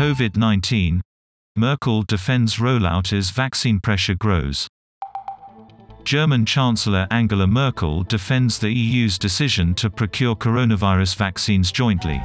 COVID-19. Merkel defends rollout as vaccine pressure grows. German Chancellor Angela Merkel defends the EU's decision to procure coronavirus vaccines jointly.